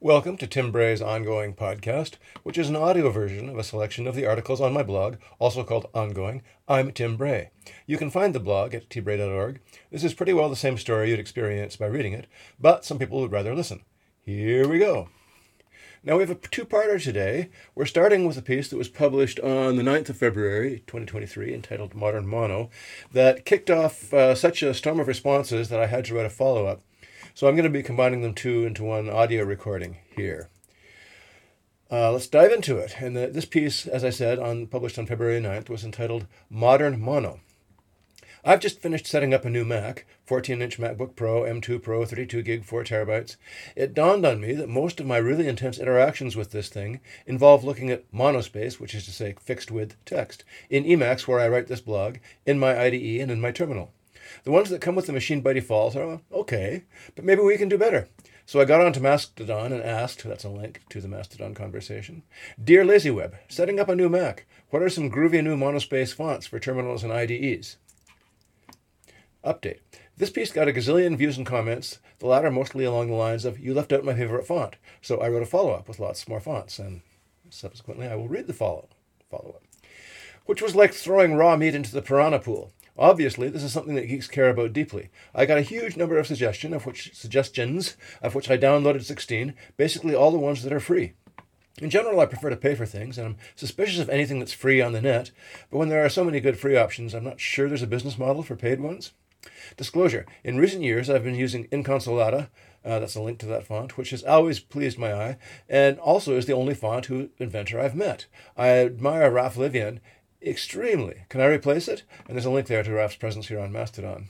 Welcome to Tim Bray's ongoing podcast, which is an audio version of a selection of the articles on my blog, also called Ongoing. I'm Tim Bray. You can find the blog at tbray.org. This is pretty well the same story you'd experience by reading it, but some people would rather listen. Here we go. Now we have a two-parter today. We're starting with a piece that was published on the 9th of February, 2023, entitled Modern Mono, that kicked off uh, such a storm of responses that I had to write a follow-up. So I'm going to be combining them two into one audio recording here. Uh, let's dive into it. And the, this piece, as I said, on published on February 9th, was entitled Modern Mono. I've just finished setting up a new Mac, 14-inch MacBook Pro, M2 Pro, 32 gig, 4 terabytes. It dawned on me that most of my really intense interactions with this thing involve looking at monospace, which is to say fixed width text, in Emacs where I write this blog, in my IDE, and in my terminal. The ones that come with the machine by default are oh, okay, but maybe we can do better. So I got onto Mastodon and asked, that's a link to the Mastodon conversation, Dear LazyWeb, setting up a new Mac, what are some groovy new monospace fonts for terminals and IDEs? Update. This piece got a gazillion views and comments, the latter mostly along the lines of, you left out my favorite font. So I wrote a follow-up with lots more fonts, and subsequently I will read the follow, follow-up. Which was like throwing raw meat into the piranha pool. Obviously, this is something that geeks care about deeply. I got a huge number of suggestion of which suggestions of which I downloaded 16, basically all the ones that are free. In general, I prefer to pay for things, and I'm suspicious of anything that's free on the net, but when there are so many good free options, I'm not sure there's a business model for paid ones. Disclosure In recent years, I've been using Inconsolata, uh, that's a link to that font, which has always pleased my eye, and also is the only font whose inventor I've met. I admire Raph Levien extremely. Can I replace it? And there's a link there to Raph's presence here on Mastodon.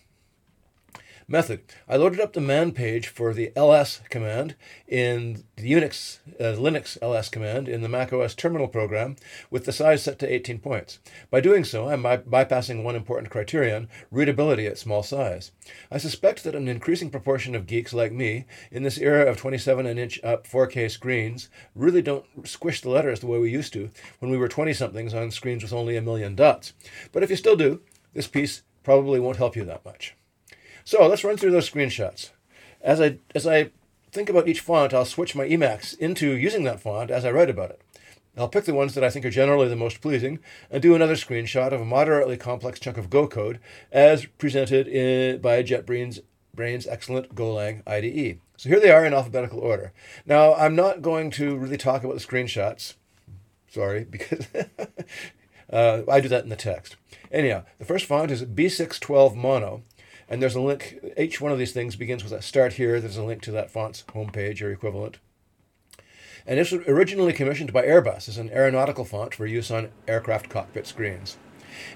Method. I loaded up the man page for the ls command in the Unix, uh, Linux ls command in the macOS terminal program with the size set to 18 points. By doing so, I'm by- bypassing one important criterion, readability at small size. I suspect that an increasing proportion of geeks like me, in this era of 27 inch up 4K screens, really don't squish the letters the way we used to when we were 20 somethings on screens with only a million dots. But if you still do, this piece probably won't help you that much. So let's run through those screenshots. As I, as I think about each font, I'll switch my Emacs into using that font as I write about it. I'll pick the ones that I think are generally the most pleasing and do another screenshot of a moderately complex chunk of Go code as presented in, by JetBrains Brain's excellent GoLand IDE. So here they are in alphabetical order. Now, I'm not going to really talk about the screenshots. Sorry, because uh, I do that in the text. Anyhow, the first font is B612 Mono, and there's a link. Each one of these things begins with a start here. There's a link to that font's homepage or equivalent. And this was originally commissioned by Airbus as an aeronautical font for use on aircraft cockpit screens.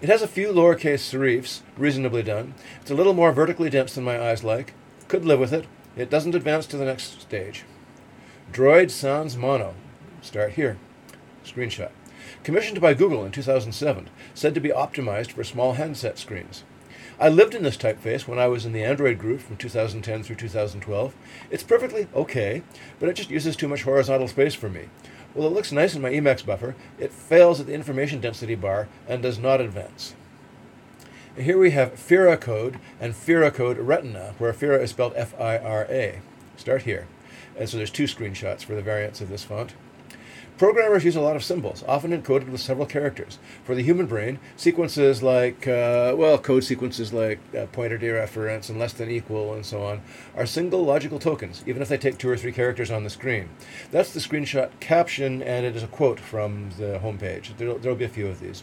It has a few lowercase serifs, reasonably done. It's a little more vertically dense than my eyes like. Could live with it. It doesn't advance to the next stage. Droid Sans Mono. Start here. Screenshot. Commissioned by Google in 2007, said to be optimized for small handset screens. I lived in this typeface when I was in the Android group from 2010 through 2012. It's perfectly okay, but it just uses too much horizontal space for me. While it looks nice in my Emacs buffer, it fails at the information density bar and does not advance. Here we have Fira code and Fira code Retina, where Fira is spelled F-I-R-A. Start here. And so there's two screenshots for the variants of this font. Programmers use a lot of symbols, often encoded with several characters. For the human brain, sequences like, uh, well, code sequences like uh, pointer dereference and less than equal and so on are single logical tokens, even if they take two or three characters on the screen. That's the screenshot caption, and it is a quote from the homepage. There will be a few of these.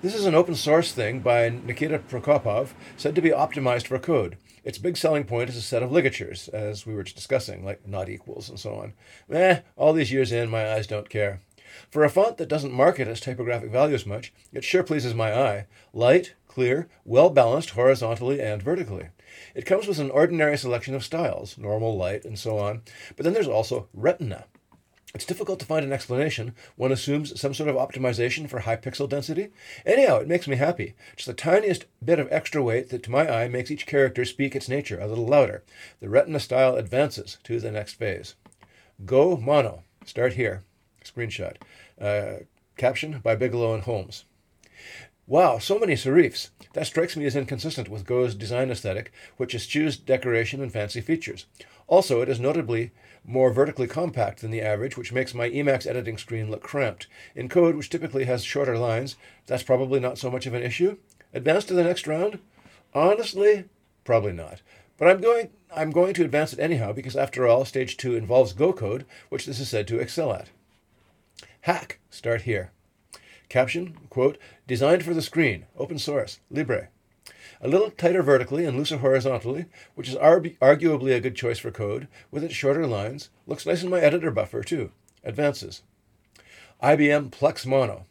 This is an open source thing by Nikita Prokopov, said to be optimized for code. Its big selling point is a set of ligatures, as we were discussing, like not equals and so on. Eh, all these years in, my eyes don't care. For a font that doesn't market its typographic values much, it sure pleases my eye. Light, clear, well balanced horizontally and vertically. It comes with an ordinary selection of styles, normal, light, and so on, but then there's also retina, it's difficult to find an explanation. One assumes some sort of optimization for high pixel density. Anyhow, it makes me happy. Just the tiniest bit of extra weight that to my eye makes each character speak its nature a little louder. The retina style advances to the next phase. Go mono. Start here. Screenshot. Uh, caption by Bigelow and Holmes. Wow, so many serifs. That strikes me as inconsistent with Go's design aesthetic, which eschews decoration and fancy features. Also, it is notably more vertically compact than the average, which makes my Emacs editing screen look cramped. In code, which typically has shorter lines, that's probably not so much of an issue. Advance to the next round? Honestly, probably not. But I'm going I'm going to advance it anyhow because after all, stage 2 involves Go code, which this is said to excel at. Hack, start here. Caption, quote, designed for the screen, open source, Libre. A little tighter vertically and looser horizontally, which is arguably a good choice for code, with its shorter lines, looks nice in my editor buffer too. Advances. IBM Plex Mono.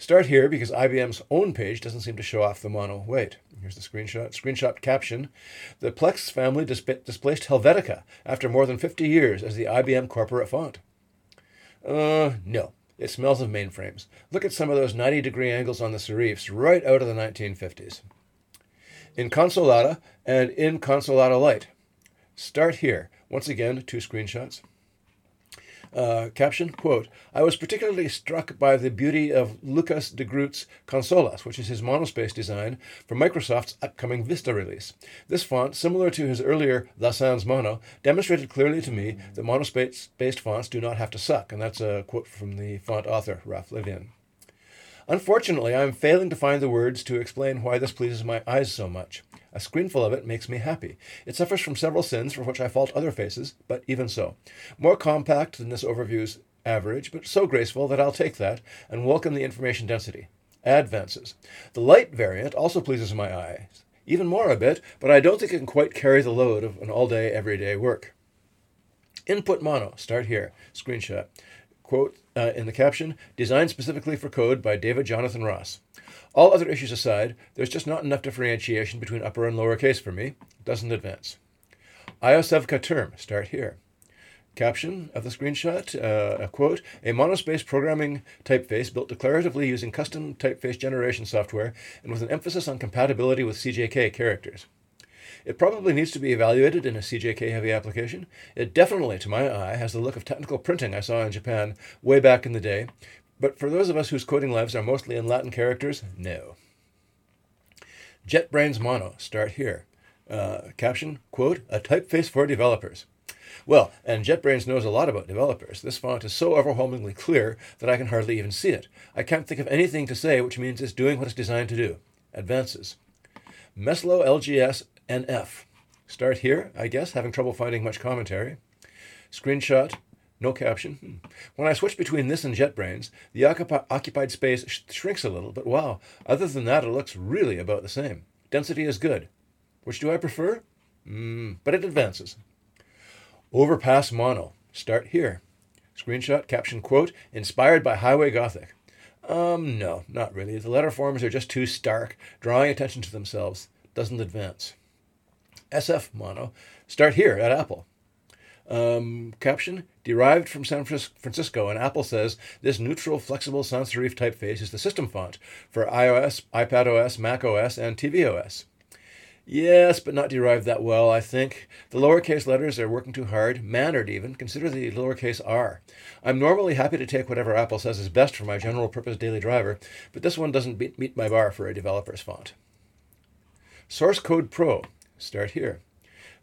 Start here because IBM's own page doesn't seem to show off the mono weight. Here's the screenshot. Screenshot caption The Plex family disp- displaced Helvetica after more than 50 years as the IBM corporate font. Uh, no. It smells of mainframes. Look at some of those 90 degree angles on the serifs right out of the 1950s. Inconsolata and Inconsolata Lite. Start here. Once again, two screenshots. Uh, caption, quote, I was particularly struck by the beauty of Lucas de Groot's Consolas, which is his monospace design for Microsoft's upcoming Vista release. This font, similar to his earlier TheSans Mono, demonstrated clearly to me that monospace-based fonts do not have to suck, and that's a quote from the font author, Raph Levien. Unfortunately, I am failing to find the words to explain why this pleases my eyes so much. A screenful of it makes me happy. It suffers from several sins for which I fault other faces, but even so. More compact than this overview's average, but so graceful that I'll take that and welcome the information density. Advances. The light variant also pleases my eyes. Even more a bit, but I don't think it can quite carry the load of an all day, everyday work. Input mono. Start here. Screenshot. Quote uh, in the caption Designed specifically for code by David Jonathan Ross. All other issues aside, there's just not enough differentiation between upper and lower case for me. Doesn't advance. Iosevka term, start here. Caption of the screenshot, uh, a quote, a monospace programming typeface built declaratively using custom typeface generation software and with an emphasis on compatibility with CJK characters. It probably needs to be evaluated in a CJK heavy application. It definitely, to my eye, has the look of technical printing I saw in Japan way back in the day, but for those of us whose coding lives are mostly in Latin characters, no. JetBrains Mono, start here. Uh, caption, quote, a typeface for developers. Well, and JetBrains knows a lot about developers. This font is so overwhelmingly clear that I can hardly even see it. I can't think of anything to say which means it's doing what it's designed to do. Advances. Meslo LGS NF. Start here, I guess, having trouble finding much commentary. Screenshot, no caption. Hmm. When I switch between this and JetBrains, the occupied space sh- shrinks a little, but wow, other than that, it looks really about the same. Density is good. Which do I prefer? Mm, but it advances. Overpass Mono. Start here. Screenshot, caption, quote, inspired by Highway Gothic. Um, no, not really. The letter forms are just too stark, drawing attention to themselves. Doesn't advance. SF Mono. Start here at Apple. Um, caption derived from San Francisco, and Apple says this neutral, flexible sans serif typeface is the system font for iOS, iPadOS, macOS, and tvOS. Yes, but not derived that well, I think. The lowercase letters are working too hard, mannered even. Consider the lowercase r. I'm normally happy to take whatever Apple says is best for my general purpose daily driver, but this one doesn't meet my bar for a developer's font. Source Code Pro. Start here.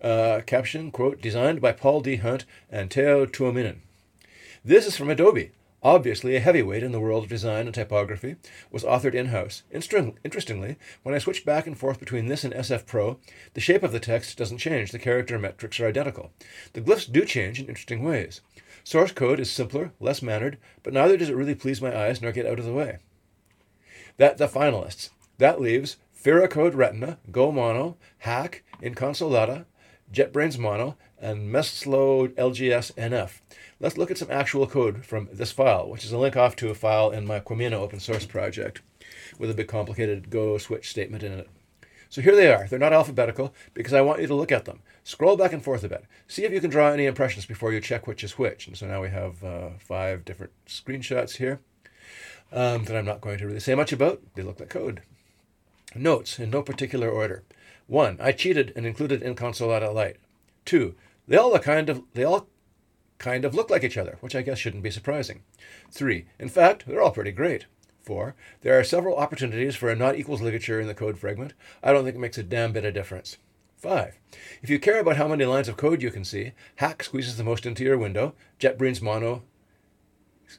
Uh, caption, quote, designed by Paul D. Hunt and Teo Tuominen. This is from Adobe, obviously a heavyweight in the world of design and typography, was authored in-house. Interestingly, when I switch back and forth between this and SF Pro, the shape of the text doesn't change, the character metrics are identical. The glyphs do change in interesting ways. Source code is simpler, less mannered, but neither does it really please my eyes nor get out of the way. That the finalists. That leaves Fira Code Retina, Go Mono, Hack, Inconsolata, JetBrains Mono, and Meslo LGS NF. Let's look at some actual code from this file, which is a link off to a file in my Quamina open source project with a big complicated go switch statement in it. So here they are. They're not alphabetical because I want you to look at them. Scroll back and forth a bit. See if you can draw any impressions before you check which is which. And so now we have uh, five different screenshots here um, that I'm not going to really say much about. They look like code. Notes in no particular order. One, I cheated and included Inconsolata Light. Two, they all kind of they all kind of look like each other, which I guess shouldn't be surprising. Three, in fact, they're all pretty great. Four, there are several opportunities for a not equals ligature in the code fragment. I don't think it makes a damn bit of difference. 5. If you care about how many lines of code you can see, Hack squeezes the most into your window, JetBrains Mono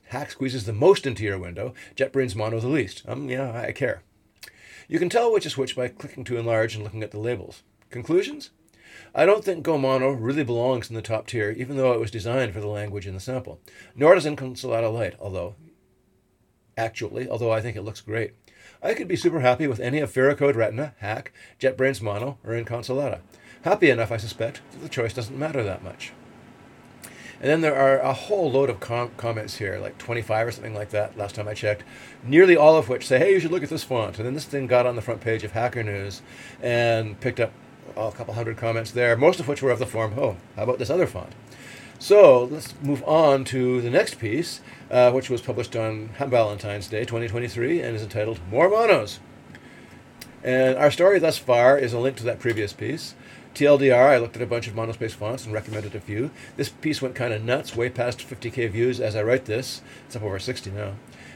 Hack squeezes the most into your window, JetBrains Mono the least. Um, yeah, I care. You can tell which is which by clicking to enlarge and looking at the labels. Conclusions? I don't think Go Mono really belongs in the top tier, even though it was designed for the language in the sample. Nor does Inconsolata Lite, although, actually, although I think it looks great. I could be super happy with any of Firacode Retina, Hack, JetBrains Mono, or Inconsolata. Happy enough, I suspect, that the choice doesn't matter that much. And then there are a whole load of com- comments here, like 25 or something like that, last time I checked, nearly all of which say, hey, you should look at this font. And then this thing got on the front page of Hacker News and picked up a couple hundred comments there, most of which were of the form, oh, how about this other font? So let's move on to the next piece, uh, which was published on Valentine's Day 2023 and is entitled More Monos. And our story thus far is a link to that previous piece. TLDR, I looked at a bunch of monospace fonts and recommended a few. This piece went kind of nuts, way past 50k views as I write this. It's up over 60 now.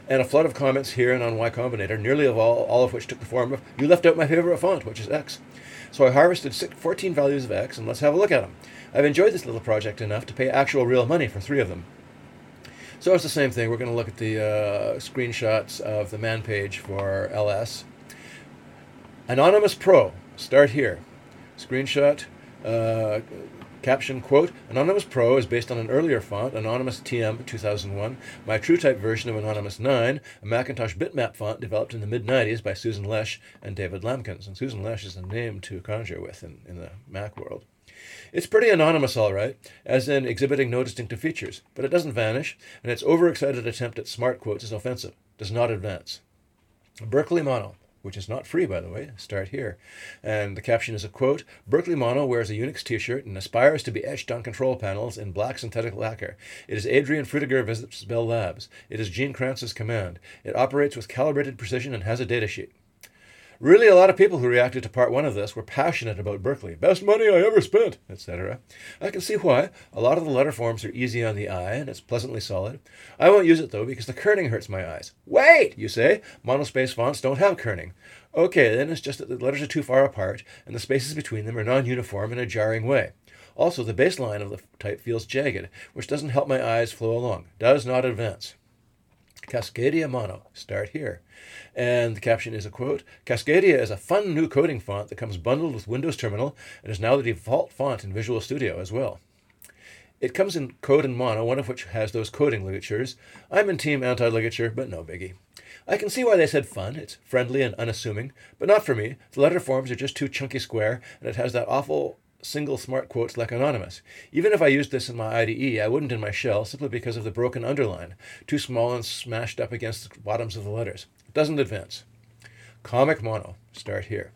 And a flood of comments here and on Y Combinator, nearly of all, all of which took the form of, you left out my favorite font, which is X. So I harvested 14 values of X, and let's have a look at them. I've enjoyed this little project enough to pay actual real money for three of them. So it's the same thing. We're going to look at the uh, screenshots of the man page for LS. Anonymous Pro, start here. Screenshot, uh, caption, quote, Anonymous Pro is based on an earlier font, Anonymous TM 2001, my TrueType version of Anonymous 9, a Macintosh bitmap font developed in the mid-90s by Susan Lesch and David Lamkins. And Susan Lesch is a name to conjure with in, in the Mac world. It's pretty anonymous, all right, as in exhibiting no distinctive features, but it doesn't vanish, and its overexcited attempt at smart quotes is offensive, does not advance. Berkeley Mono which is not free, by the way. Start here. And the caption is a quote Berkeley Mono wears a Unix t shirt and aspires to be etched on control panels in black synthetic lacquer. It is Adrian Frutiger visits Bell Labs. It is Gene Kranz's command. It operates with calibrated precision and has a datasheet. Really, a lot of people who reacted to part one of this were passionate about Berkeley. Best money I ever spent, etc. I can see why. A lot of the letter forms are easy on the eye, and it's pleasantly solid. I won't use it, though, because the kerning hurts my eyes. Wait, you say? Monospace fonts don't have kerning. Okay, then it's just that the letters are too far apart, and the spaces between them are non-uniform in a jarring way. Also, the baseline of the type feels jagged, which doesn't help my eyes flow along. Does not advance. Cascadia Mono. Start here. And the caption is a quote Cascadia is a fun new coding font that comes bundled with Windows Terminal and is now the default font in Visual Studio as well. It comes in code and mono, one of which has those coding ligatures. I'm in team anti ligature, but no biggie. I can see why they said fun. It's friendly and unassuming, but not for me. The letter forms are just too chunky square, and it has that awful single smart quotes like Anonymous. Even if I used this in my IDE, I wouldn't in my shell simply because of the broken underline, too small and smashed up against the bottoms of the letters. It doesn't advance. Comic Mono. Start here.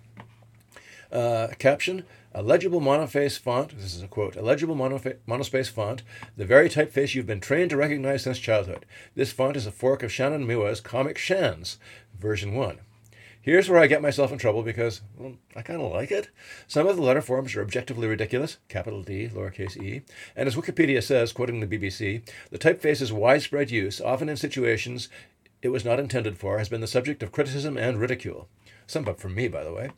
Uh, caption a legible monoface font, this is a quote, a legible monofa- monospace font, the very typeface you've been trained to recognize since childhood. This font is a fork of Shannon Miwa's Comic Shanns, version 1. Here's where I get myself in trouble because well, I kind of like it. Some of the letter forms are objectively ridiculous, capital D, lowercase e, and as Wikipedia says, quoting the BBC, the typeface's widespread use, often in situations it was not intended for, has been the subject of criticism and ridicule. Some up from me, by the way.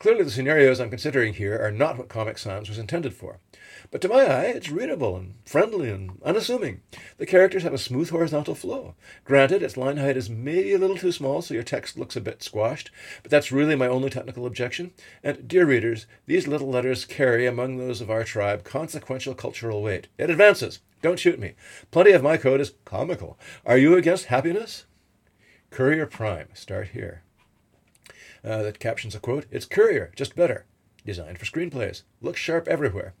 Clearly, the scenarios I'm considering here are not what Comic Sans was intended for. But to my eye, it's readable and friendly and unassuming. The characters have a smooth horizontal flow. Granted, its line height is maybe a little too small, so your text looks a bit squashed, but that's really my only technical objection. And, dear readers, these little letters carry, among those of our tribe, consequential cultural weight. It advances. Don't shoot me. Plenty of my code is comical. Are you against happiness? Courier Prime. Start here. Uh, that captions a quote It's Courier, just better. Designed for screenplays. Looks sharp everywhere.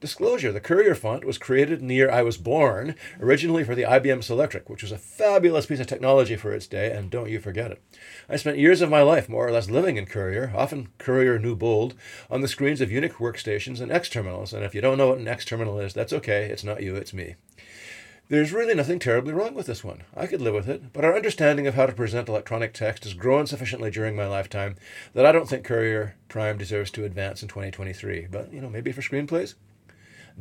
Disclosure The Courier font was created in the year I was born, originally for the IBM Selectric, which was a fabulous piece of technology for its day, and don't you forget it. I spent years of my life more or less living in Courier, often Courier New Bold, on the screens of Unix workstations and X terminals, and if you don't know what an X terminal is, that's okay, it's not you, it's me. There's really nothing terribly wrong with this one. I could live with it, but our understanding of how to present electronic text has grown sufficiently during my lifetime that I don't think Courier Prime deserves to advance in 2023. But, you know, maybe for screenplays?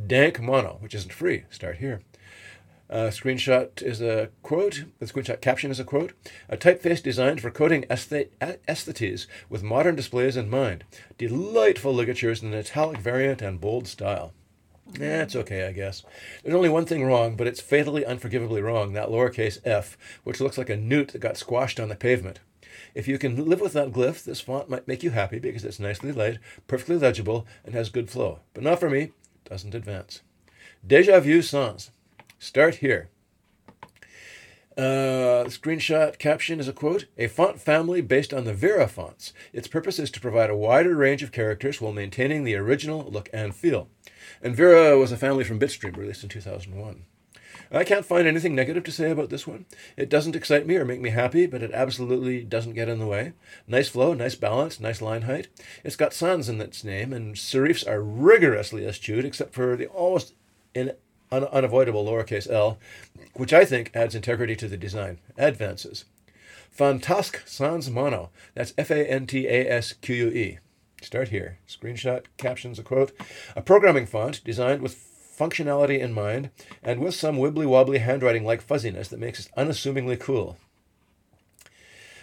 Dank Mono, which isn't free. Start here. Uh, screenshot is a quote. The screenshot caption is a quote. A typeface designed for coding aesthetes with modern displays in mind. Delightful ligatures in an italic variant and bold style. Yeah, it's okay, I guess. There's only one thing wrong, but it's fatally unforgivably wrong that lowercase f, which looks like a newt that got squashed on the pavement. If you can live with that glyph, this font might make you happy because it's nicely light, perfectly legible, and has good flow. But not for me, doesn't advance. Deja vu sans. Start here. Uh, screenshot caption is a quote A font family based on the Vera fonts. Its purpose is to provide a wider range of characters while maintaining the original look and feel. And Vera was a family from Bitstream, released in 2001. I can't find anything negative to say about this one. It doesn't excite me or make me happy, but it absolutely doesn't get in the way. Nice flow, nice balance, nice line height. It's got sans in its name, and serifs are rigorously eschewed, except for the almost in un- unavoidable lowercase l, which I think adds integrity to the design. Advances. Fantasque Sans Mono. That's F A N T A S Q U E. Start here. Screenshot, captions, a quote. A programming font designed with functionality in mind and with some wibbly wobbly handwriting like fuzziness that makes it unassumingly cool.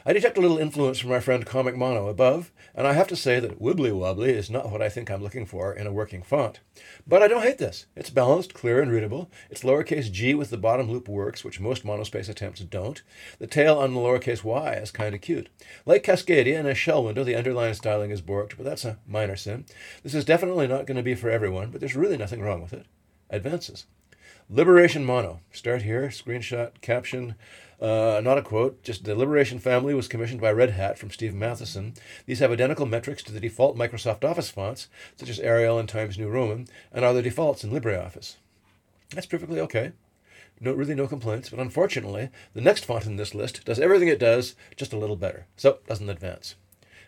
I detect a little influence from my friend Comic Mono above, and I have to say that wibbly wobbly is not what I think I'm looking for in a working font. But I don't hate this. It's balanced, clear, and readable. Its lowercase g with the bottom loop works, which most monospace attempts don't. The tail on the lowercase y is kind of cute. Like Cascadia and a shell window, the underline styling is borked, but that's a minor sin. This is definitely not going to be for everyone, but there's really nothing wrong with it. Advances. Liberation Mono. Start here. Screenshot, caption. Uh, not a quote, just the Liberation family was commissioned by Red Hat from Steve Matheson. These have identical metrics to the default Microsoft Office fonts, such as Arial and Times New Roman, and are the defaults in LibreOffice. That's perfectly okay. No, really no complaints, but unfortunately, the next font in this list does everything it does, just a little better, so it doesn't advance.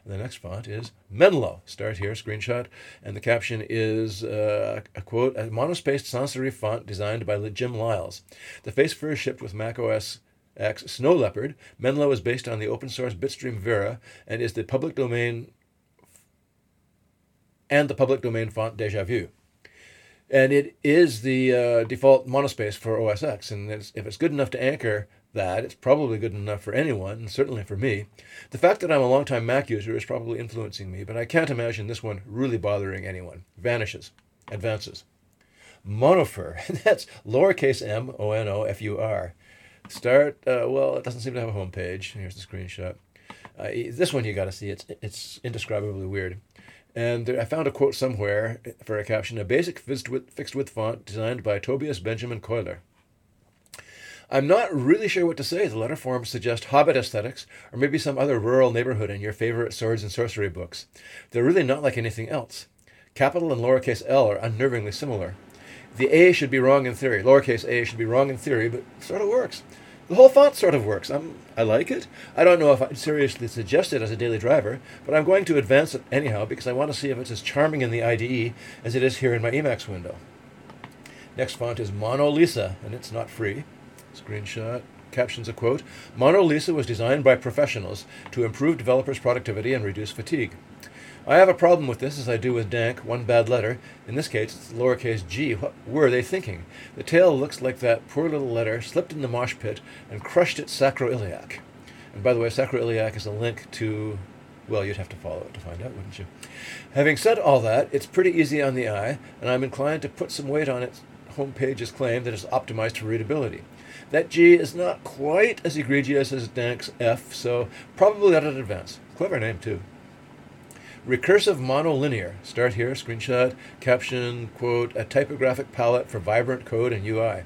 And the next font is Menlo. Start here, screenshot, and the caption is uh, a quote: "A monospaced sans serif font designed by Jim Lyles. The face first shipped with Mac OS X Snow Leopard. Menlo is based on the open source Bitstream Vera and is the public domain and the public domain font Deja Vu. And it is the uh, default monospace for OS X. And it's, if it's good enough to anchor that, it's probably good enough for anyone, and certainly for me. The fact that I'm a longtime Mac user is probably influencing me, but I can't imagine this one really bothering anyone. Vanishes. Advances. Monofur. That's lowercase m o n o f u r. Start, uh, well, it doesn't seem to have a home page. Here's the screenshot. Uh, this one you got to see. It's, it's indescribably weird. And there, I found a quote somewhere for a caption a basic fixed width, fixed width font designed by Tobias Benjamin Köhler. I'm not really sure what to say. The letter forms suggest hobbit aesthetics, or maybe some other rural neighborhood in your favorite swords and sorcery books. They're really not like anything else. Capital and lowercase l are unnervingly similar. The A should be wrong in theory. Lowercase a should be wrong in theory, but sort of works. The whole font sort of works. I'm, I like it. I don't know if I'd seriously suggest it as a daily driver, but I'm going to advance it anyhow because I want to see if it's as charming in the IDE as it is here in my Emacs window. Next font is Mono Lisa, and it's not free. Screenshot. Captions a quote Mono Lisa was designed by professionals to improve developers' productivity and reduce fatigue. I have a problem with this, as I do with Dank, one bad letter. In this case, it's lowercase g. What were they thinking? The tail looks like that poor little letter slipped in the mosh pit and crushed its sacroiliac. And by the way, sacroiliac is a link to, well, you'd have to follow it to find out, wouldn't you? Having said all that, it's pretty easy on the eye, and I'm inclined to put some weight on its home page's claim that it's optimized for readability. That G is not quite as egregious as Dank's F, so probably at an advance. Clever name, too. Recursive monolinear. Start here, screenshot, caption, quote, a typographic palette for vibrant code and UI.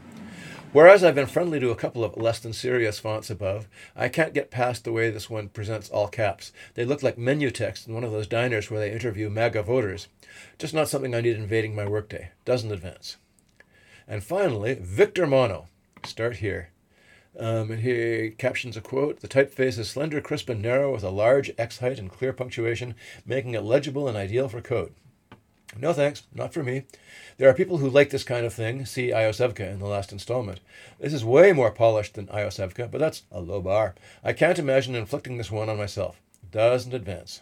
Whereas I've been friendly to a couple of less than serious fonts above, I can't get past the way this one presents all caps. They look like menu text in one of those diners where they interview MAGA voters. Just not something I need invading my workday. Doesn't advance. And finally, Victor Mono. Start here. Um, and he captions a quote The typeface is slender, crisp, and narrow with a large X height and clear punctuation, making it legible and ideal for code. No thanks, not for me. There are people who like this kind of thing. See Iosevka in the last installment. This is way more polished than Iosevka, but that's a low bar. I can't imagine inflicting this one on myself. Doesn't advance.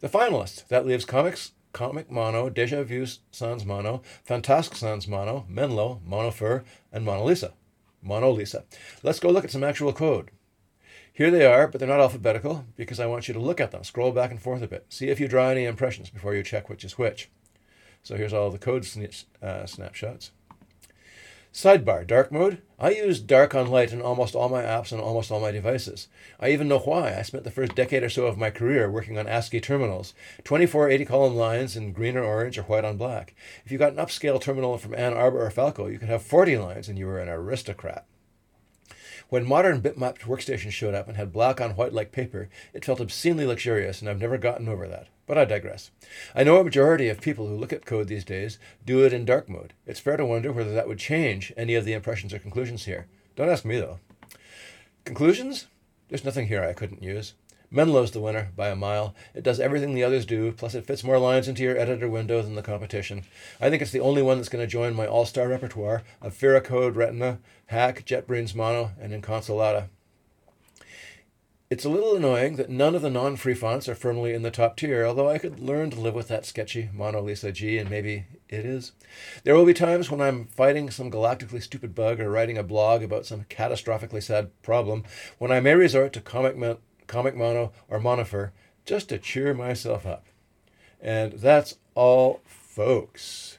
The finalists. That leaves comics, Comic Mono, Deja Vu Sans Mono, Fantasque Sans Mono, Menlo, Monofur, and Mona Lisa. Mono Lisa. Let's go look at some actual code. Here they are, but they're not alphabetical because I want you to look at them. Scroll back and forth a bit. See if you draw any impressions before you check which is which. So here's all the code uh, snapshots. Sidebar, dark mode. I use dark on light in almost all my apps and almost all my devices. I even know why. I spent the first decade or so of my career working on ASCII terminals, 24 80 column lines in green or orange or white on black. If you got an upscale terminal from Ann Arbor or Falco, you could have 40 lines and you were an aristocrat. When modern bitmapped workstations showed up and had black on white like paper, it felt obscenely luxurious, and I've never gotten over that. But I digress. I know a majority of people who look at code these days do it in dark mode. It's fair to wonder whether that would change any of the impressions or conclusions here. Don't ask me, though. Conclusions? There's nothing here I couldn't use. Menlo's the winner by a mile. It does everything the others do, plus it fits more lines into your editor window than the competition. I think it's the only one that's going to join my all-star repertoire of Code, Retina, Hack, JetBrains Mono, and Inconsolata. It's a little annoying that none of the non-free fonts are firmly in the top tier, although I could learn to live with that sketchy Mono Lisa G, and maybe it is. There will be times when I'm fighting some galactically stupid bug or writing a blog about some catastrophically sad problem, when I may resort to comic Comic Mono, or Monofur just to cheer myself up. And that's all, folks.